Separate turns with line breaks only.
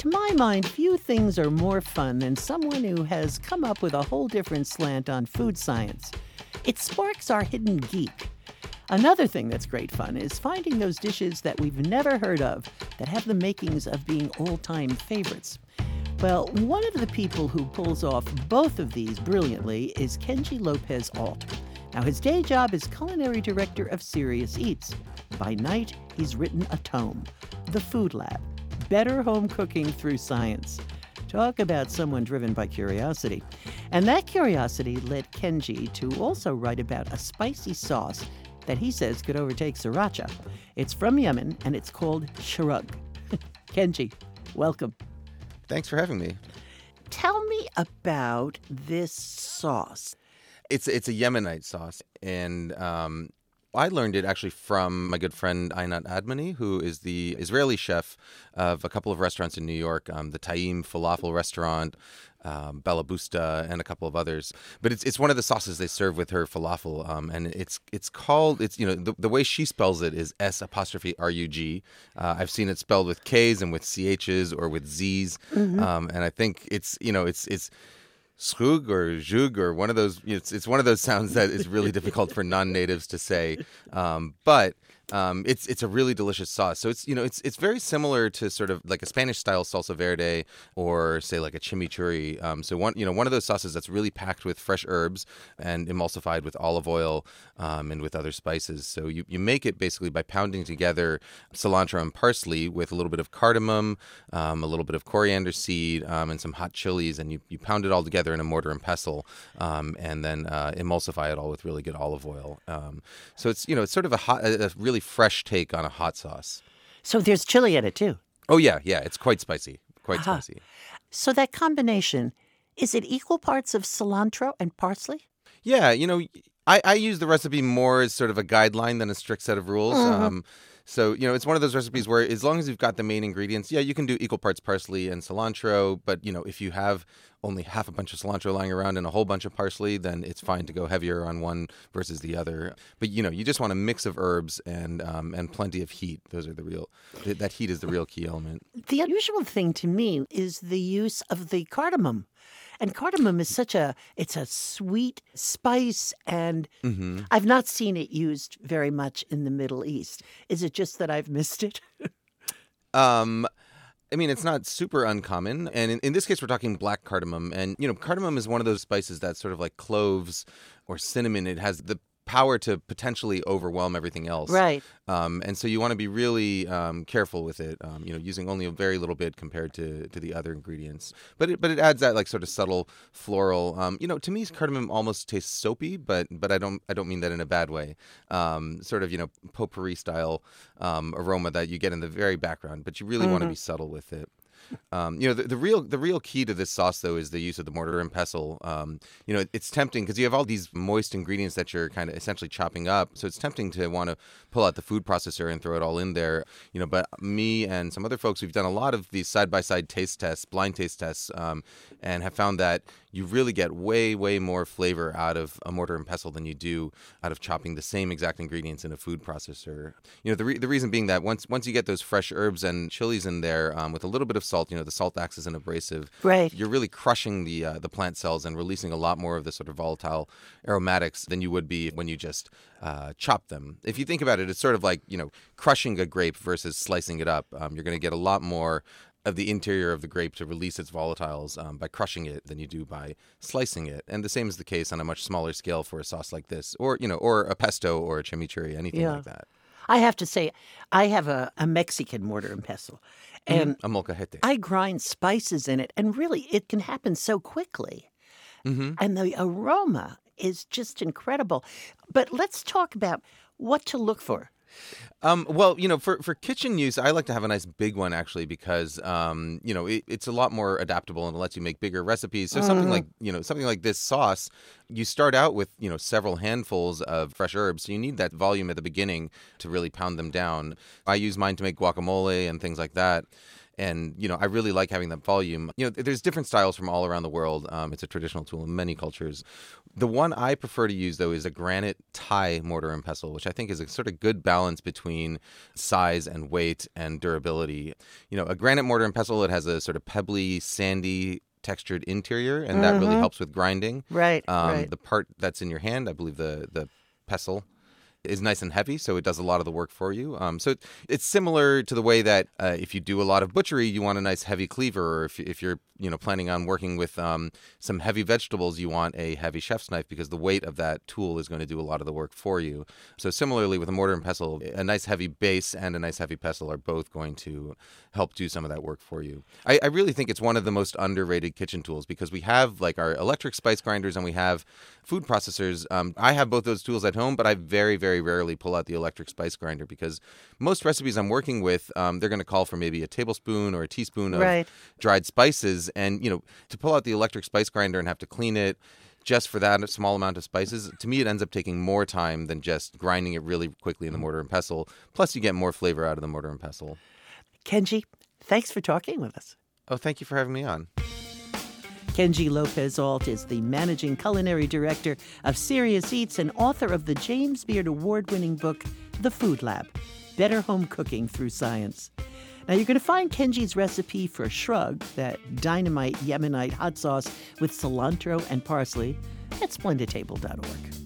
To my mind, few things are more fun than someone who has come up with a whole different slant on food science. It sparks our hidden geek. Another thing that's great fun is finding those dishes that we've never heard of that have the makings of being all time favorites. Well, one of the people who pulls off both of these brilliantly is Kenji Lopez Alt. Now, his day job is culinary director of Serious Eats. By night, he's written a tome, The Food Lab Better Home Cooking Through Science. Talk about someone driven by curiosity. And that curiosity led Kenji to also write about a spicy sauce that he says could overtake sriracha. It's from Yemen and it's called sharug. Kenji, welcome.
Thanks for having me.
Tell me about this sauce.
It's it's a Yemenite sauce, and um, I learned it actually from my good friend Einat Admony, who is the Israeli chef of a couple of restaurants in New York, um, the Taim Falafel restaurant, um, Balaboosta, and a couple of others. But it's it's one of the sauces they serve with her falafel, um, and it's it's called it's you know the, the way she spells it is S apostrophe R U G. Uh, I've seen it spelled with K's and with CH's or with Z's, mm-hmm. um, and I think it's you know it's it's Schrug or Zhug or one of those. It's, it's one of those sounds that is really difficult for non-natives to say. Um, but um, it's it's a really delicious sauce. So it's you know it's it's very similar to sort of like a Spanish style salsa verde or say like a chimichurri. Um, so one you know one of those sauces that's really packed with fresh herbs and emulsified with olive oil um, and with other spices. So you, you make it basically by pounding together cilantro and parsley with a little bit of cardamom, um, a little bit of coriander seed, um, and some hot chilies, and you, you pound it all together in a mortar and pestle, um, and then uh, emulsify it all with really good olive oil. so it's you know it's sort of a hot, a really really fresh take on a hot sauce.
So there's chili in it too.
Oh yeah, yeah, it's quite spicy. Quite uh-huh. spicy.
So that combination, is it equal parts of cilantro and parsley?
Yeah, you know, I, I use the recipe more as sort of a guideline than a strict set of rules. Mm-hmm. Um, so, you know, it's one of those recipes where as long as you've got the main ingredients, yeah, you can do equal parts parsley and cilantro. But, you know, if you have only half a bunch of cilantro lying around and a whole bunch of parsley, then it's fine to go heavier on one versus the other. But, you know, you just want a mix of herbs and um, and plenty of heat. Those are the real, that heat is the real key element.
The unusual thing to me is the use of the cardamom. And cardamom is such a it's a sweet spice and mm-hmm. I've not seen it used very much in the Middle East. Is it just that I've missed it?
um I mean, it's not super uncommon. And in, in, this case, we're talking black cardamom. And, you know, cardamom is one of those spices that's sort of like cloves or cinnamon. It has the power to potentially overwhelm everything else.
Right.
Um, and so you want to be really um, careful with it. Um, you know, using only a very little bit compared to to the other ingredients. But it, but it adds that like sort of subtle floral. Um, you know, to me, cardamom almost tastes soapy, but but I don't I don't mean that in a bad way. Um, sort of you know potpourri style um, aroma that you get in the very background, but you really mm-hmm. want to be subtle with it. Um, you know, the, the, real the real key to this sauce though is the use of the mortar and pestle. Um, you know, it's tempting because you have all these moist ingredients that you're kind of essentially chopping up, so it's tempting to want to pull out the food processor and throw it all in there. You know, but me and some other folks, we've done a lot of these side by side taste tests, blind taste tests, um, and have found that you really get way way more flavor out of a mortar and pestle than you do out of chopping the same exact ingredients in a food processor. You know, the re- the reason being that once once you get those fresh herbs and chilies in there um, with a little bit of salt. You know, the salt acts as an abrasive.
Right.
You're really crushing the uh, the plant cells and releasing a lot more of the sort of volatile aromatics than you would be when you just uh, chop them. If you think about it, it's sort of like you know crushing a grape versus slicing it up. Um, you're going to get a lot more of the interior of the grape to release its volatiles um, by crushing it than you do by slicing it. And the same is the case on a much smaller scale for a sauce like this, or you know, or a pesto or a chimichurri, anything yeah. like that.
I have to say, I have a, a Mexican mortar and pestle,
mm-hmm. and mm, a molcajete.
I grind spices in it, and really, it can happen so quickly. Mm-hmm. And the aroma is just incredible. But let's talk about what to look for.
Um, well, you know, for, for kitchen use, I like to have a nice big one actually because um, you know it, it's a lot more adaptable and it lets you make bigger recipes. So mm-hmm. something like you know something like this sauce, you start out with you know several handfuls of fresh herbs, so you need that volume at the beginning to really pound them down. I use mine to make guacamole and things like that and you know I really like having that volume. You know, there's different styles from all around the world. Um, it's a traditional tool in many cultures. The one I prefer to use though is a granite Thai mortar and pestle, which I think is a sort of good balance between size and weight and durability. You know, a granite mortar and pestle it has a sort of pebbly, sandy textured interior, and that really helps with grinding.
Right,
Um,
right.
The part that's in your hand, I believe the the pestle is nice and heavy, so it does a lot of the work for you. Um, so it, it's similar to the way that uh, if you do a lot of butchery, you want a nice heavy cleaver, or if, if you're you know planning on working with um, some heavy vegetables, you want a heavy chef's knife because the weight of that tool is going to do a lot of the work for you. So similarly with a mortar and pestle, a nice heavy base and a nice heavy pestle are both going to help do some of that work for you. I, I really think it's one of the most underrated kitchen tools because we have like our electric spice grinders and we have food processors. Um, I have both those tools at home, but I very, very rarely pull out the electric spice grinder because most recipes I'm working with, um, they're going to call for maybe a tablespoon or a teaspoon of
Right.
dried spices. And, you know, to pull out the electric spice grinder and have to clean it just for that small amount of spices, to me, it ends up taking more time than just grinding it really quickly in the mortar and pestle. Plus, you get more flavor out of the mortar and pestle.
Kenji, thanks for talking with us.
Oh, thank you for having me on.
Kenji Lopez Alt is the managing culinary director of Serious Eats and author of the James Beard Award winning book, The Food Lab Better Home Cooking Through Science. Now, you're going to find Kenji's recipe for shrug, that dynamite Yemenite hot sauce with cilantro and parsley, at splendidtable.org.